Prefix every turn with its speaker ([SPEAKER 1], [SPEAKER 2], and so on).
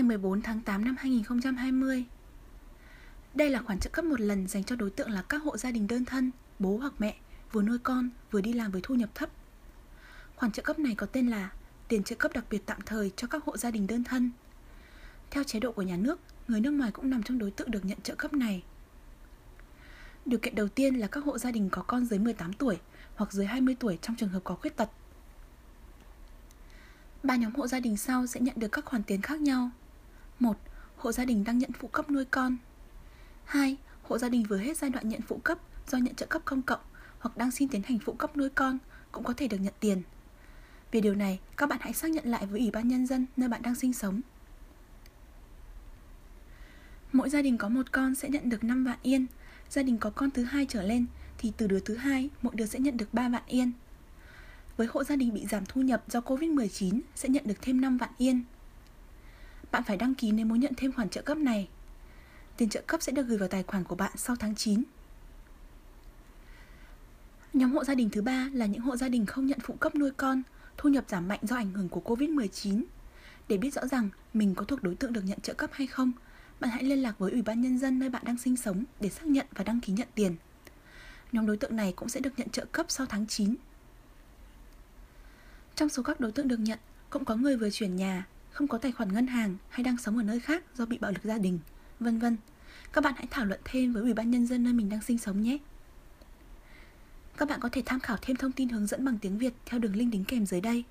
[SPEAKER 1] ngày 14 tháng 8 năm 2020. Đây là khoản trợ cấp một lần dành cho đối tượng là các hộ gia đình đơn thân, bố hoặc mẹ, vừa nuôi con, vừa đi làm với thu nhập thấp. Khoản trợ cấp này có tên là tiền trợ cấp đặc biệt tạm thời cho các hộ gia đình đơn thân. Theo chế độ của nhà nước, người nước ngoài cũng nằm trong đối tượng được nhận trợ cấp này. Điều kiện đầu tiên là các hộ gia đình có con dưới 18 tuổi hoặc dưới 20 tuổi trong trường hợp có khuyết tật. Ba nhóm hộ gia đình sau sẽ nhận được các khoản tiền khác nhau. 1. Hộ gia đình đang nhận phụ cấp nuôi con. 2. Hộ gia đình vừa hết giai đoạn nhận phụ cấp do nhận trợ cấp công cộng hoặc đang xin tiến hành phụ cấp nuôi con cũng có thể được nhận tiền. Về điều này, các bạn hãy xác nhận lại với Ủy ban Nhân dân nơi bạn đang sinh sống. Mỗi gia đình có một con sẽ nhận được 5 vạn yên. Gia đình có con thứ hai trở lên thì từ đứa thứ hai, mỗi đứa sẽ nhận được 3 vạn yên. Với hộ gia đình bị giảm thu nhập do Covid-19 sẽ nhận được thêm 5 vạn yên. Bạn phải đăng ký nếu muốn nhận thêm khoản trợ cấp này. Tiền trợ cấp sẽ được gửi vào tài khoản của bạn sau tháng 9. Nhóm hộ gia đình thứ ba là những hộ gia đình không nhận phụ cấp nuôi con, thu nhập giảm mạnh do ảnh hưởng của Covid-19. Để biết rõ rằng mình có thuộc đối tượng được nhận trợ cấp hay không, bạn hãy liên lạc với Ủy ban Nhân dân nơi bạn đang sinh sống để xác nhận và đăng ký nhận tiền. Nhóm đối tượng này cũng sẽ được nhận trợ cấp sau tháng 9. Trong số các đối tượng được nhận, cũng có người vừa chuyển nhà, không có tài khoản ngân hàng hay đang sống ở nơi khác do bị bạo lực gia đình, vân vân. Các bạn hãy thảo luận thêm với Ủy ban Nhân dân nơi mình đang sinh sống nhé. Các bạn có thể tham khảo thêm thông tin hướng dẫn bằng tiếng Việt theo đường link đính kèm dưới đây